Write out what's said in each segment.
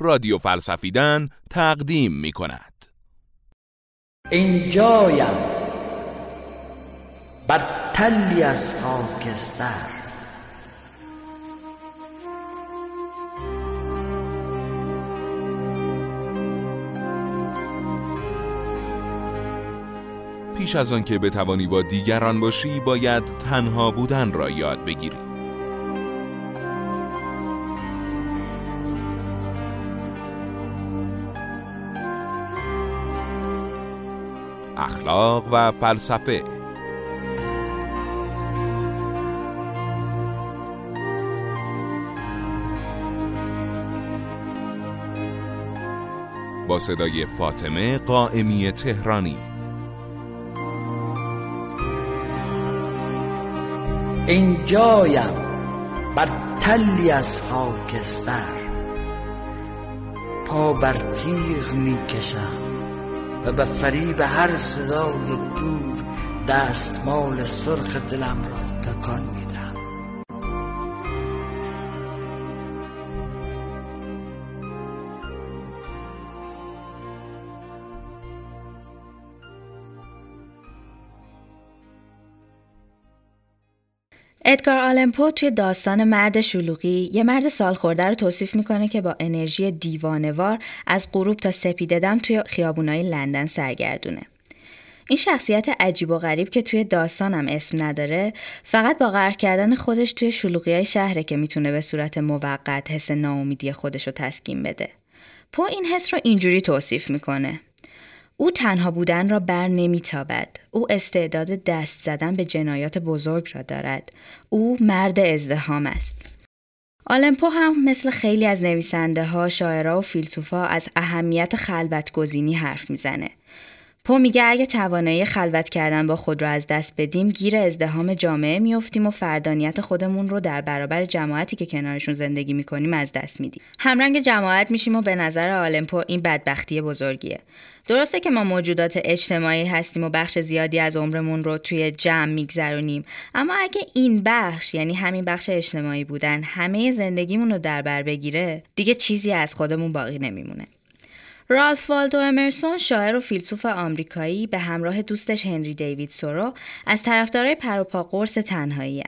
رادیو فلسفیدن تقدیم می کند. اینجایم. بر تلی از خاکستر. پیش از آن که بتوانی با دیگران باشی باید تنها بودن را یاد بگیری. اخلاق و فلسفه. با صدای فاطمه قائمی تهرانی. اینجایم بر تلی از خاکستر. پا بر تیغ می‌کشم. و به فریب هر صدای دور دستمال سرخ دلم را تکان میدم ادگار آلمپو توی داستان مرد شلوغی یه مرد سالخورده رو توصیف می‌کنه که با انرژی دیوانوار از غروب تا سپیددم توی خیابونای لندن سرگردونه. این شخصیت عجیب و غریب که توی داستانم اسم نداره فقط با غرق کردن خودش توی شلوغی های شهره که می‌تونه به صورت موقت حس ناامیدی خودش رو تسکین بده. پو این حس رو اینجوری توصیف می‌کنه. او تنها بودن را بر نمیتابد. او استعداد دست زدن به جنایات بزرگ را دارد. او مرد ازدهام است. آلمپو هم مثل خیلی از نویسنده ها، شاعرها و فیلسوفا از اهمیت خلوت گزینی حرف می‌زنه. پو میگه اگه توانایی خلوت کردن با خود رو از دست بدیم گیر ازدهام جامعه میافتیم و فردانیت خودمون رو در برابر جماعتی که کنارشون زندگی می‌کنیم از دست میدیم. همرنگ جماعت میشیم و به نظر آلمپو این بدبختی بزرگیه. درسته که ما موجودات اجتماعی هستیم و بخش زیادی از عمرمون رو توی جمع میگذرونیم. اما اگه این بخش یعنی همین بخش اجتماعی بودن همه زندگیمون رو در بر بگیره دیگه چیزی از خودمون باقی نمیمونه. رالف والدو امرسون شاعر و فیلسوف آمریکایی به همراه دوستش هنری دیوید سورو از طرفدارای پروپا قرص تنهایی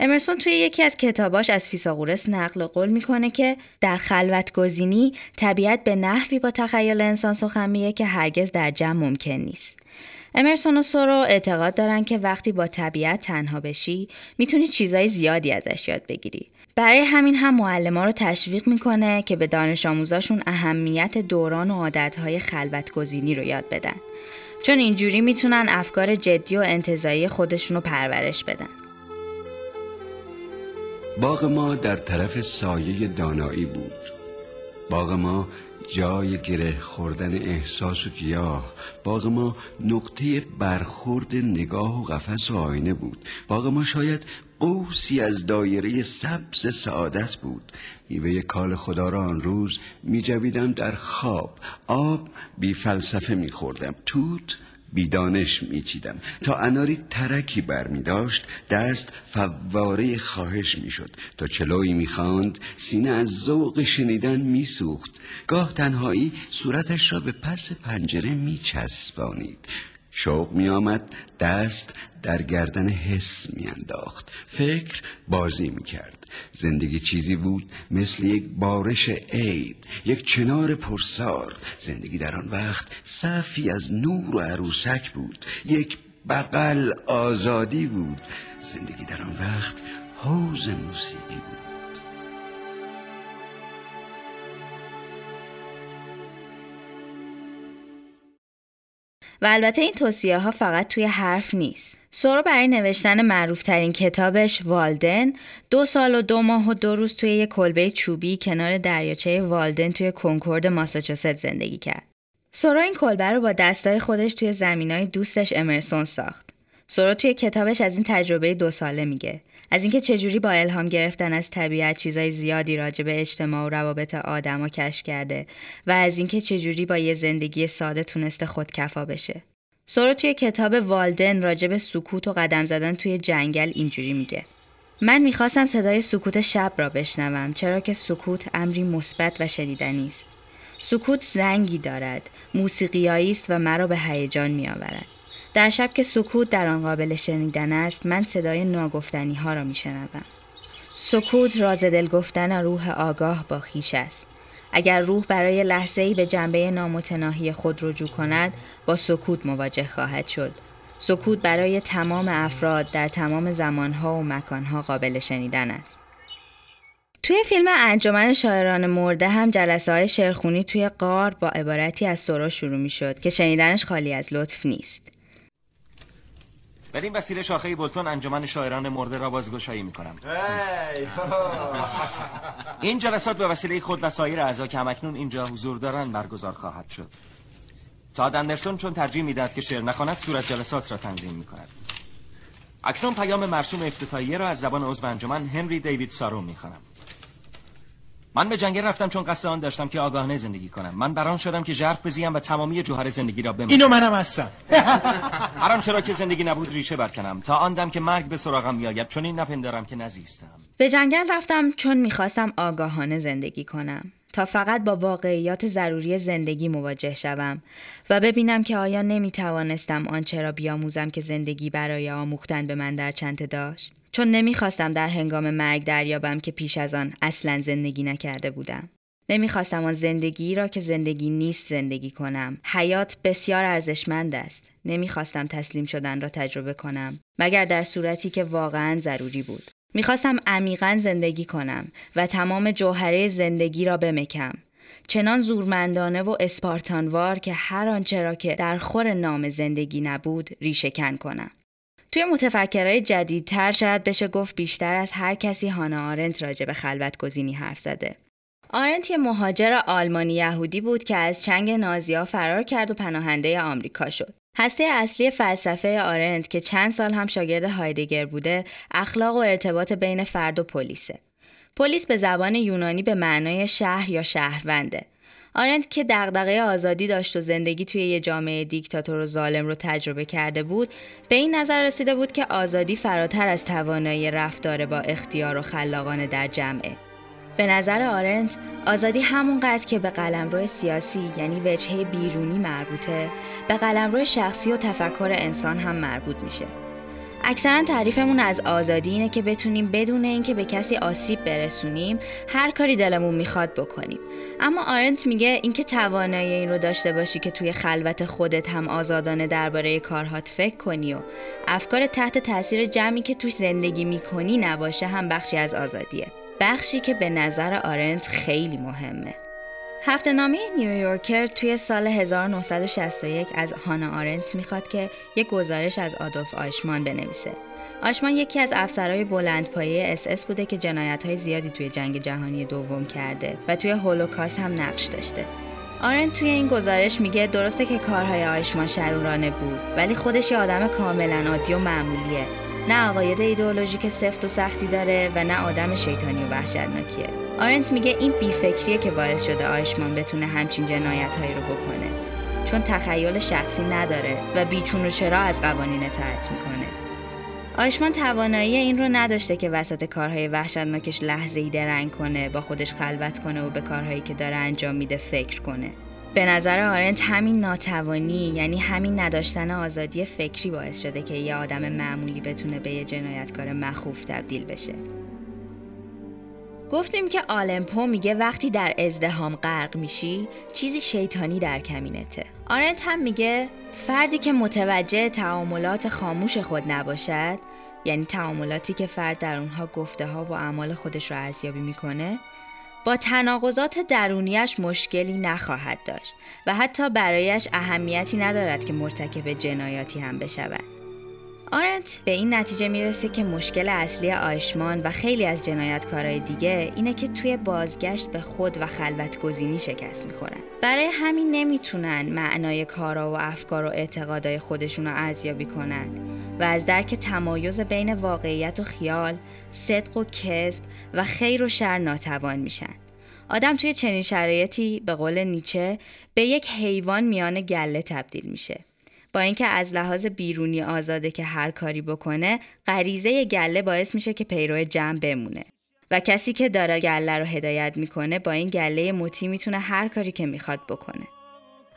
امرسون توی یکی از کتاباش از فیساغورس نقل قول می‌کنه که در خلوت گزینی طبیعت به نحوی با تخیل انسان سخن میگه که هرگز در جمع ممکن نیست. امرسون و سورو اعتقاد دارن که وقتی با طبیعت تنها بشی می‌تونی چیزای زیادی ازش یاد بگیری. برای همین هم معلما رو تشویق می‌کنه که به دانش آموزاشون اهمیت دوران و عادتهای خلوت گزینی رو یاد بدن. چون اینجوری می‌تونن افکار جدی و انتظایی خودشون رو پرورش بدن. باغ ما در طرف سایه دانایی بود باغ ما جای گره خوردن احساس و گیاه باغ ما نقطه برخورد نگاه و قفس و آینه بود باغ ما شاید قوسی از دایره سبز سعادت بود. میوه کال خدا را آن روز می در خواب. آب بی فلسفه می خوردم توت بیدانش میچیدم. تا اناری ترکی بر می داشت دست فواره خواهش می‌شد. تا چلوی می‌خواند سینه از ذوق شنیدن میسوخت. گاه تنهایی صورتش را به پس پنجره میچسبانید. شوق می آمد دست در گردن حس می انداخت فکر بازی می کرد زندگی چیزی بود مثل یک بارش عید یک چنار پرسار. زندگی در آن وقت صفی از نور و عروسک بود یک بغل آزادی بود. زندگی در آن وقت حوز موسیقی بود. و البته این توصیه ها فقط توی حرف نیست. سورو برای نوشتن معروف ترین کتابش والدن دو سال و دو ماه و دو روز توی یک کلبه چوبی کنار دریاچه والدن توی کنکورد ماساچوست زندگی کرد. سورو این کلبه رو با دستای خودش توی زمینای دوستش امرسون ساخت. سورو توی کتابش از این تجربه دو ساله میگه. از اینکه چجوری با الهام گرفتن از طبیعت چیزای زیادی راجع به اجتماع و روابط آدما کشف کرده و از اینکه چجوری با یه زندگی ساده تونسته خودکفا بشه. سورو توی کتاب والدن راجع به سکوت و قدم زدن توی جنگل اینجوری میگه. من می‌خواستم صدای سکوت شب را بشنوم چرا که سکوت امری مثبت و شنیدنی است سکوت زنگی دارد موسیقیایی است و مرا به هیجان میآورد در شب که سکوت در آن قابل شنیدن است من صدای ناگفتنی ها را میشنوم. سکوت راز دل گفتن روح آگاه با خیش است. اگر روح برای لحظه ای به جنبه نامتناهی خود رجوع کند با سکوت مواجه خواهد شد. سکوت برای تمام افراد در تمام زمانها و مکانها قابل شنیدن است. توی فیلم انجمن شاعران مرده هم جلسه های شعرخونی توی قار با عبارتی از سورا شروع می شد که شنیدنش خالی از لطف نیست. بر این وسیله شاخه بولتون انجمن شاعران مرده را بازگشایی می کنم این جلسات به وسیله خود و سایر اعضا که همکنون اینجا حضور دارند برگزار خواهد شد. تاد اندرسون چون ترجیح می‌دهد که شعر نخواند صورت جلسات را تنظیم می کند اکنون پیام مرسوم افتتاحیه را از زبان عضو انجمن هنری دیوید سارو می‌خوانم. من به جنگل رفتم چون قصد آن داشتم که آگاهانه زندگی کنم. من بران شدم که ژرف بزیم و تمامی جوهر زندگی را بمانم. اینو منم هستم. هر چرا که زندگی نبود ریشه برکنم. تا آن دم که مرگ به سراغم میآید چون این نپندارم که نزیستم. به جنگل رفتم چون می‌خواستم آگاهانه زندگی کنم. تا فقط با واقعیات ضروری زندگی مواجه شوم و ببینم که آیا نمی‌توانستم آنچه را بیاموزم که زندگی برای آموختن به من در چنته داشت. چون نمی‌خواستم در هنگام مرگ دریابم که پیش از آن اصلا زندگی نکرده بودم. نمی‌خواستم آن زندگی را که زندگی نیست زندگی کنم. حیات بسیار ارزشمند است. نمی‌خواستم تسلیم شدن را تجربه کنم. مگر در صورتی که واقعا ضروری بود. می‌خواستم عمیقا زندگی کنم و تمام جوهره زندگی را بمکم. چنان زورمندانه و اسپارتانوار که هر آنچه را که در خور نام زندگی نبود ریشهکن کنم. توی متفکرهای جدیدتر شاید بشه گفت بیشتر از هر کسی هانا آرنت راجع به خلوت گزینی حرف زده. آرنت یه مهاجر آلمانی یهودی بود که از چنگ نازیا فرار کرد و پناهنده آمریکا شد. هسته اصلی فلسفه آرنت که چند سال هم شاگرد هایدگر بوده، اخلاق و ارتباط بین فرد و پلیسه. پلیس به زبان یونانی به معنای شهر یا شهرونده. آرنت که دغدغه آزادی داشت و زندگی توی یه جامعه دیکتاتور و ظالم رو تجربه کرده بود به این نظر رسیده بود که آزادی فراتر از توانایی رفتار با اختیار و خلاقانه در جمعه. به نظر آرنت آزادی همونقدر که به قلمرو سیاسی یعنی وجهه بیرونی مربوطه به قلمرو شخصی و تفکر انسان هم مربوط میشه. اکثرا تعریفمون از آزادی اینه که بتونیم بدون اینکه به کسی آسیب برسونیم هر کاری دلمون می‌خواد بکنیم. اما آرنت میگه اینکه توانایی این رو داشته باشی که توی خلوت خودت هم آزادانه درباره کارهات فکر کنی و افکار تحت تاثیر جمعی که توی زندگی می‌کنی نباشه هم بخشی از آزادیه. بخشی که به نظر آرنت خیلی مهمه. هفته نامه نیویورکر توی سال 1961 از هانا آرنت می‌خواد که یک گزارش از آدولف آیشمان بنویسه. آیشمان یکی از افسرهای بلندپایه اس اس بوده که جنایت زیادی توی جنگ جهانی دوم کرده و توی هولوکاست هم نقش داشته. آرنت توی این گزارش میگه درسته که کارهای آیشمان شرورانه بود ولی خودش یه آدم کاملا عادی و معمولیه نه عقاید ایدئولوژیک سفت و سختی داره و نه آدم شیطانی و وحشتناکیه. آرنت میگه این بیفکریه که باعث شده آیشمان بتونه همچین جنایت هایی رو بکنه. چون تخیل شخصی نداره و بیچون و چرا از قوانین اطاعت می‌کنه. آیشمان توانایی این رو نداشته که وسط کارهای وحشتناکش لحظه ای درنگ کنه با خودش خلوت کنه و به کارهایی که داره انجام میده فکر کنه. به نظر آرنت همین ناتوانی یعنی همین نداشتن آزادی فکری باعث شده که یه آدم معمولی بتونه به یه جنایتکار مخوف تبدیل بشه. گفتیم که آلمپو میگه وقتی در ازدهام غرق میشی چیزی شیطانی در کمینته. آرنت هم میگه فردی که متوجه تعاملات خاموش خود نباشد یعنی تعاملاتی که فرد در اونها گفته ها و اعمال خودش رو ارزیابی می‌کنه با تناقضات درونیش مشکلی نخواهد داشت و حتی برایش اهمیتی ندارد که مرتکب جنایاتی هم بشود. آرنت به این نتیجه می‌رسه که مشکل اصلی آیشمان و خیلی از جنایتکارای دیگه اینه که توی بازگشت به خود و خلوت گزینی شکست می‌خورن. برای همین نمی‌تونن معنای کارا و افکار و اعتقادای خودشون رو ارزیابی کنن و از درک تمایز بین واقعیت و خیال، صدق و کذب و خیر و شر ناتوان میشن. آدم توی چنین شرایطی به قول نیچه به یک حیوان میان گله تبدیل میشه. با اینکه از لحاظ بیرونی آزاده که هر کاری بکنه غریزه گله باعث میشه که پیرو جمع بمونه و کسی که داره گله رو هدایت می‌کنه با این گله مطی می‌تونه هر کاری که می‌خواد بکنه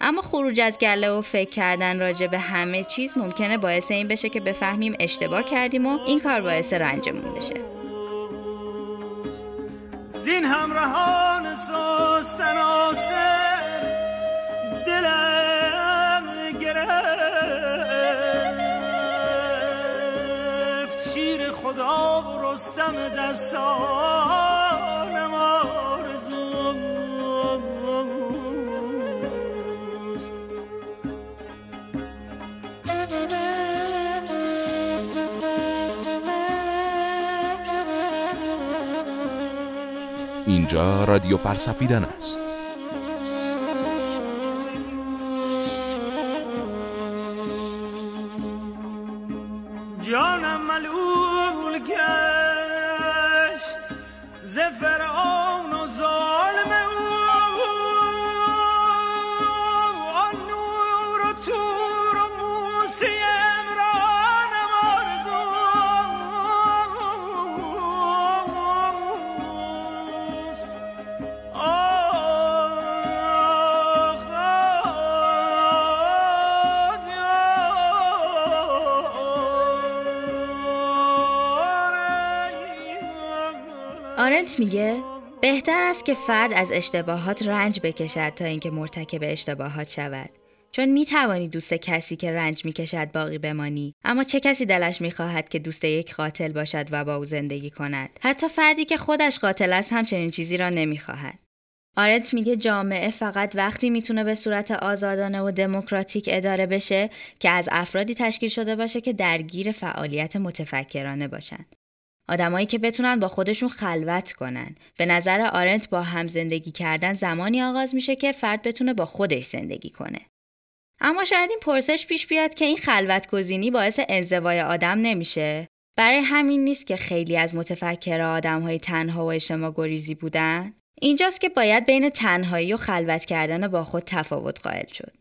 اما خروج از گله و فکر کردن راجع به همه چیز ممکنه باعث این بشه که بفهمیم اشتباه کردیم و این کار باعث رنجمون بشه. زین همراهان آسر دلم گرفت. شیر خدا و رستم دستانم اینجا رادیو فلسفیدن است. آرنت میگه بهتر است که فرد از اشتباهات رنج بکشد تا اینکه مرتکب اشتباهات شود. چون می توانی دوست کسی که رنج می کشد باقی بمانی. اما چه کسی دلش می خواهد که دوست یک قاتل باشد و با او زندگی کند؟ حتی فردی که خودش قاتل است همچنین چیزی را نمی خواهد آرنت میگه جامعه فقط وقتی می‌تونه به صورت آزادانه و دموکراتیک اداره بشه که از افرادی تشکیل شده باشه که درگیر فعالیت متفکرانه باشند. آدمایی که بتونن با خودشون خلوت کنن. به نظر آرنت با هم زندگی کردن زمانی آغاز میشه که فرد بتونه با خودش زندگی کنه. اما شاید این پرسش پیش بیاد که این خلوت گزینی باعث انزوای آدم نمیشه. برای همین نیست که خیلی از متفکر آدم های تنها و اجتماع گریزی بودن. اینجاست که باید بین تنهایی و خلوت کردن با خود تفاوت قائل شد.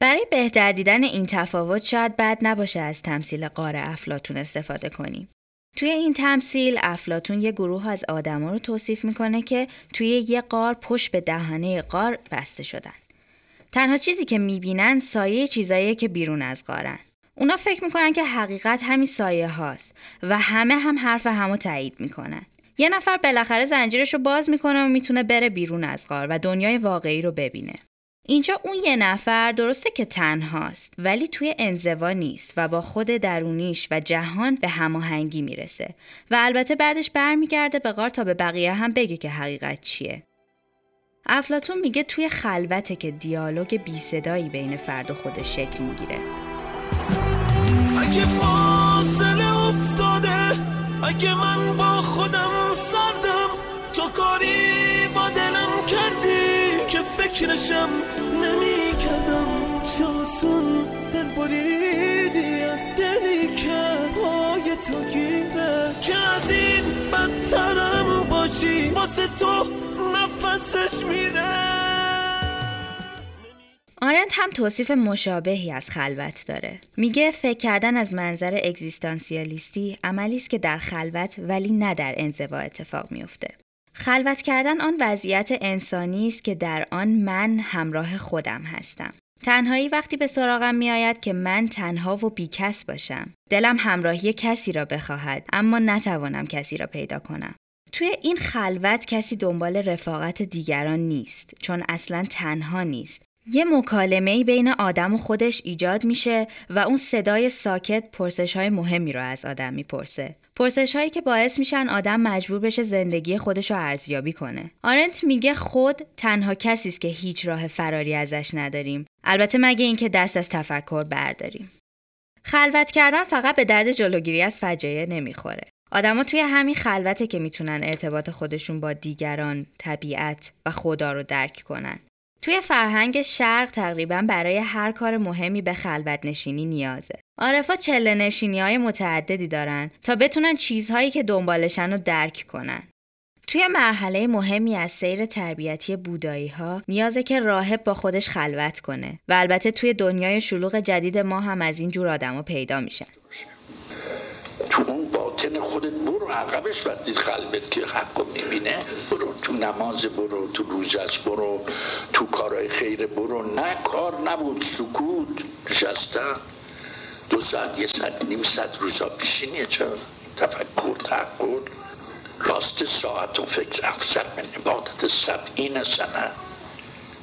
برای بهتر دیدن این تفاوت شاید بد نباشه از تمثیل قار افلاتون استفاده کنیم. توی این تمثیل افلاتون یه گروه از آدما رو توصیف می‌کنه که توی یه قار پشت به دهانه قار بسته شدن. تنها چیزی که می‌بینن سایه چیزایی که بیرون از قارن. اونا فکر می‌کنن که حقیقت همین سایه هاست و همه هم حرف همو تایید می‌کنن. یه نفر بالاخره زنجیرش رو باز می‌کنه و می‌تونه بره بیرون از غار و دنیای واقعی رو ببینه. اینجا اون یه نفر درسته که تنهاست ولی توی انزوا نیست و با خود درونیش و جهان به هماهنگی می‌رسه و البته بعدش برمیگرده به غار تا به بقیه هم بگه که حقیقت چیه. افلاتون میگه توی خلوته که دیالوگ بی صدایی بین فرد و خودش شکل می‌گیره. اگه فاصله افتاده اگه من با خودم سردم تو کاری با دلم کردی فکرشم نمی کردم چاسون دل بریدی از دلی که پای تو گیره که از این بدترم باشی واسه تو نفسش میره آرنت هم توصیف مشابهی از خلوت داره. میگه فکر کردن از منظر اگزیستانسیالیستی عملی است که در خلوت ولی نه در انزوا اتفاق میفته. خلوت کردن آن وضعیت انسانی است که در آن من همراه خودم هستم. تنهایی وقتی به سراغم میآید که من تنها و بیکس باشم. دلم همراهی کسی را بخواهد اما نتوانم کسی را پیدا کنم. توی این خلوت کسی دنبال رفاقت دیگران نیست چون اصلا تنها نیست یه مکالمه بین آدم و خودش ایجاد میشه و اون صدای ساکت پرسش های مهمی رو از آدم می‌پرسه. پرسش هایی که باعث میشن آدم مجبور بشه زندگی خودش رو ارزیابی کنه. آرنت میگه خود تنها کسی است که هیچ راه فراری ازش نداریم. البته مگه اینکه دست از تفکر برداریم. خلوت کردن فقط به درد جلوگیری از فجایع نمی‌خوره. آدما توی همین خلوته که می‌تونن ارتباط خودشون با دیگران، طبیعت و خدا رو درک کنن. توی فرهنگ شرق تقریبا برای هر کار مهمی به خلوت نشینی نیازه. عارفا چله نشینی های متعددی دارن تا بتونن چیزهایی که دنبالشن رو درک کنن. توی مرحله مهمی از سیر تربیتی بودایی ها نیازه که راهب با خودش خلوت کنه و البته توی دنیای شلوغ جدید ما هم از این جور آدما پیدا میشن. تو اون باطن خودت برو عقبش وقتی قلبت که حق می‌بینه برو تو نماز برو تو روزش برو تو کارهای خیر برو. نه کار نبود سکوت نشستن. دو ساعت یه ساعت نیم ساعت روزا پیشینیه چرا؟ تفکر تحقل راست ساعت و فکر افضل من عبادت سبعین سنه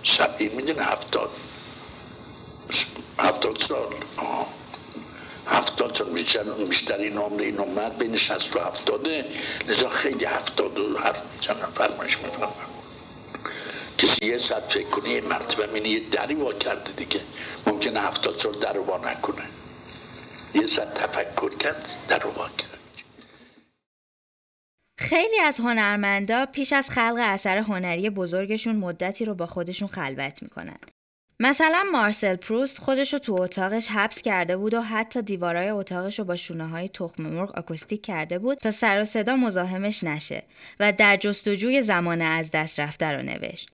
سبعین می‌دونه هفتاد. هفتاد سال. آه. هفتاد سال بیشتر بیشترین عمر این اومد بین شست و هفتاده. لذا خیلی هفتاد و هر چند فرمایش میفرمم کسی یه ساعت فکر کنه یه مرتبه یه دری وا کرده دیگه. ممکنه هفتاد سال در وا نکنه. ساعت تفکر کرد در رو خیلی از هنرمندا پیش از خلق اثر هنری بزرگشون مدتی رو با خودشون خلوت می‌کنن. مثلا مارسل پروست خودش رو تو اتاقش حبس کرده بود و حتی دیوارای اتاقش رو با شونه های تخم مرغ آکوستیک کرده بود تا سر و صدا مزاحمش نشه و در جستجوی زمان از دست رفته رو نوشت.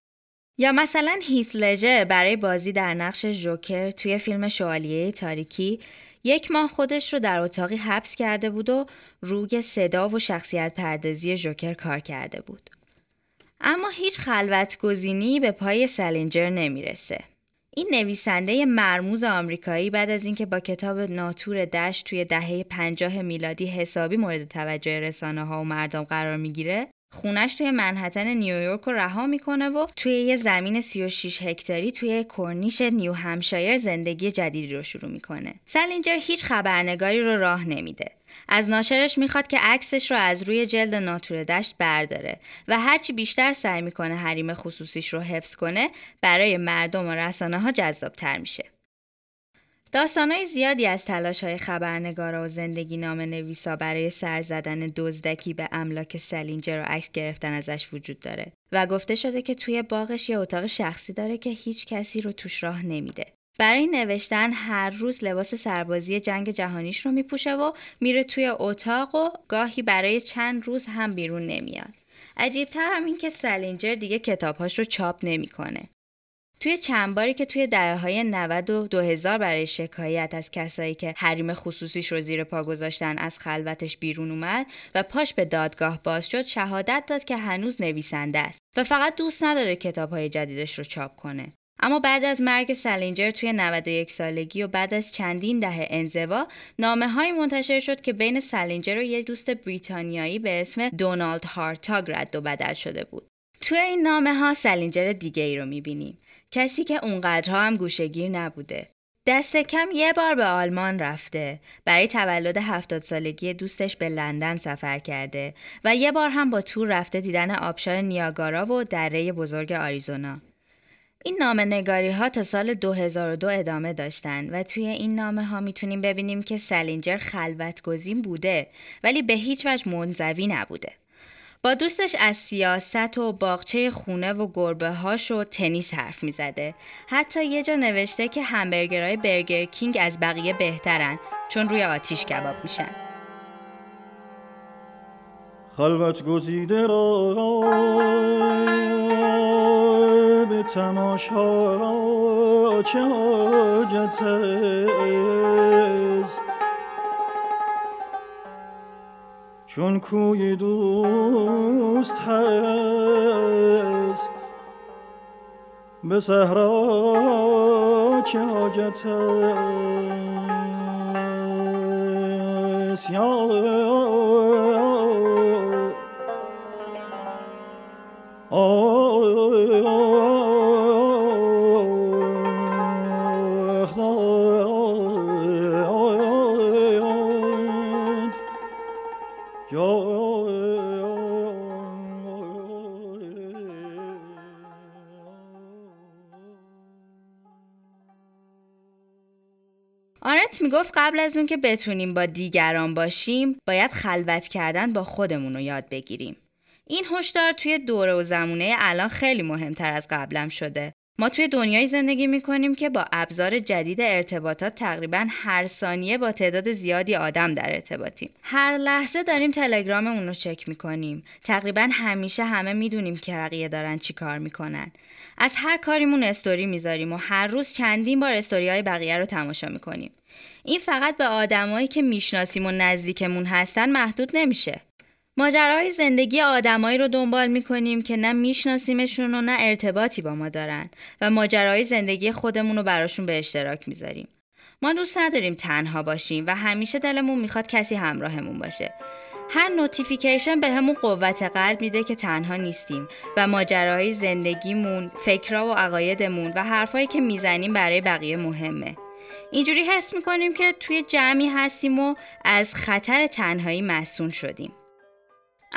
یا مثلا هیث لژر برای بازی در نقش جوکر توی فیلم شوالیه تاریکی یک ماه خودش رو در اتاقی حبس کرده بود و روی صدا و شخصیت پردازی جوکر کار کرده بود. اما هیچ خلوت گزینی به پای سلینجر نمی‌رسه. این نویسنده مرموز آمریکایی بعد از اینکه با کتاب ناتور دشت توی دهه 50 میلادی حسابی مورد توجه رسانه ها و مردم قرار می‌گیره خونش توی منهتن نیویورک رو رها می‌کنه و توی یه زمین 36 هکتاری توی کرنیش نیو همشایر زندگی جدیدی رو شروع می‌کنه. سلینجر هیچ خبرنگاری رو راه نمیده. از ناشرش می‌خواد که عکسش رو از روی جلد ناتور دشت برداره و هرچی بیشتر سعی می‌کنه حریم خصوصیش رو حفظ کنه برای مردم و رسانه ها جذاب تر میشه. داستانهای زیادی از تلاش های خبرنگارا و زندگی نام نویسا برای سر زدن دزدکی به املاک سلینجر و عکس گرفتن ازش وجود داره و گفته شده که توی باغش یه اتاق شخصی داره که هیچ کسی رو توش راه نمیده. برای نوشتن هر روز لباس سربازی جنگ جهانیش رو میپوشه و میره توی اتاق و گاهی برای چند روز هم بیرون نمیاد. عجیبتر هم این که سلینجر دیگه کتابهاش رو چاپ نمی‌کنه. توی چند باری که توی دهه های 90 و 2000 برای شکایت از کسایی که حریم خصوصیش رو زیر پا گذاشتن از خلوتش بیرون اومد و پاش به دادگاه باز شد شهادت داد که هنوز نویسنده است و فقط دوست نداره کتاب های جدیدش رو چاپ کنه. اما بعد از مرگ سلینجر توی 91 سالگی و بعد از چندین دهه انزوا نامه های منتشر شد که بین سلینجر و یه دوست بریتانیایی به اسم دونالد هارتاگ رد و بدل شده بود. توی این نامه ها سلینجر دیگه ای رو می‌بینیم. کسی که اونقدرها هم گوشگیر نبوده. دست کم یه بار به آلمان رفته برای تولد هفتاد سالگی دوستش به لندن سفر کرده و یه بار هم با تور رفته دیدن آبشار نیاگارا و دره بزرگ آریزونا. این نامه نگاری ها تا سال 2002 ادامه داشتن و توی این نامه ها می‌تونیم ببینیم که سلینجر خلوت گزین بوده ولی به هیچ وجه منزوی نبوده. با دوستش از سیاست و باغچه خونه و گربه هاش و تنیس حرف می زده. حتی یه جا نوشته که همبرگرهای برگر کینگ از بقیه بهترن چون روی آتیش کباب میشن. خلوت گزیده را به تماشا چه حاجت چون کوی دوست هست به صحرا چه حاجت است می‌گفت قبل از اون که بتونیم با دیگران باشیم باید خلوت کردن با خودمون رو یاد بگیریم. این هشدار توی دوره و زمونه الان خیلی مهمتر از قبلم شده. ما توی دنیای زندگی می‌کنیم که با ابزار جدید ارتباطات تقریبا هر ثانیه با تعداد زیادی آدم در ارتباطیم. هر لحظه داریم تلگراممون رو چک می‌کنیم. تقریبا همیشه همه می‌دونیم که بقیه دارن چی کار می‌کنن. از هر کاریمون استوری می‌ذاریم و هر روز چندین بار استوری های بقیه رو تماشا می‌کنیم. این فقط به آدمایی که می‌شناسیم و نزدیکمون هستن محدود نمیشه. ماجراهای زندگی آدمایی رو دنبال می‌کنیم که نه میشناسیمشون و نه ارتباطی با ما دارن و ماجراهای زندگی خودمون رو براشون به اشتراک می‌ذاریم. ما دوست نداریم تنها باشیم و همیشه دلمون می‌خواد کسی همراهمون باشه. هر نوتیفیکیشن به همون قوت قلب میده که تنها نیستیم و ماجراهای زندگیمون، فکرها و عقایدمون و حرفایی که می‌زنیم برای بقیه مهمه. اینجوری حس می‌کنیم که توی جمعی هستیم و از خطر تنهایی مسون شدیم.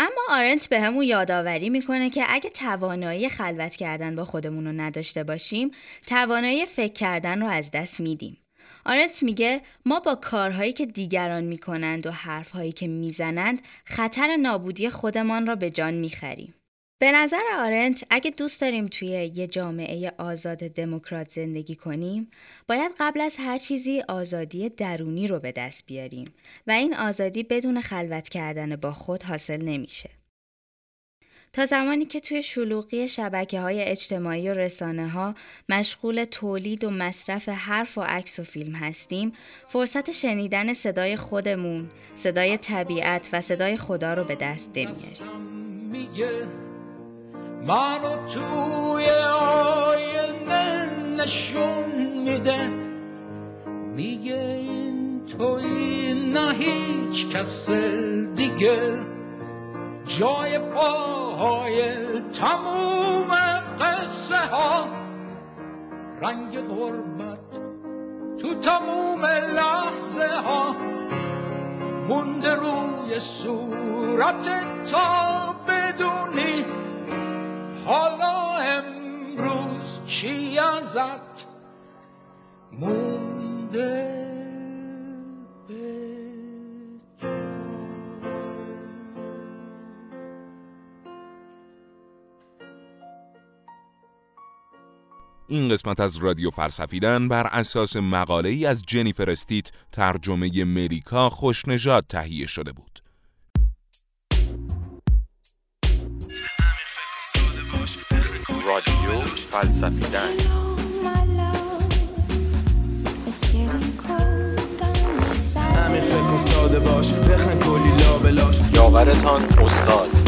اما آرنت به همون یادآوری می‌کنه که اگه توانایی خلوت کردن با خودمون رو نداشته باشیم توانایی فکر کردن رو از دست میدیم. آرنت میگه ما با کارهایی که دیگران می‌کنند و حرفهایی که می‌زنند خطر نابودی خودمان را به جان می‌خریم. به نظر آرنت اگه دوست داریم توی یه جامعه آزاد دموکرات زندگی کنیم باید قبل از هر چیزی آزادی درونی رو به دست بیاریم و این آزادی بدون خلوت کردن با خود حاصل نمیشه. تا زمانی که توی شلوغی شبکه های اجتماعی و رسانه ها مشغول تولید و مصرف حرف و عکس و فیلم هستیم فرصت شنیدن صدای خودمون، صدای طبیعت و صدای خدا رو به دست نمیاریم. منو توی آینه نشون میده میگه این توی نه هیچ کس دیگه جای پاهای تموم قصه ها رنگ غربت تو تموم لحظه ها مونده روی صورت تا بدونی حالا امروز چی ازت مونده این قسمت از رادیو فلسفیدن بر اساس مقاله ای از جنیفر استیت ترجمه ملیکا خوشنژاد تهیه شده بود. فلسفیدن. عمیق فکر ساده باش بخن کلی لابلاش یاورتان استاد.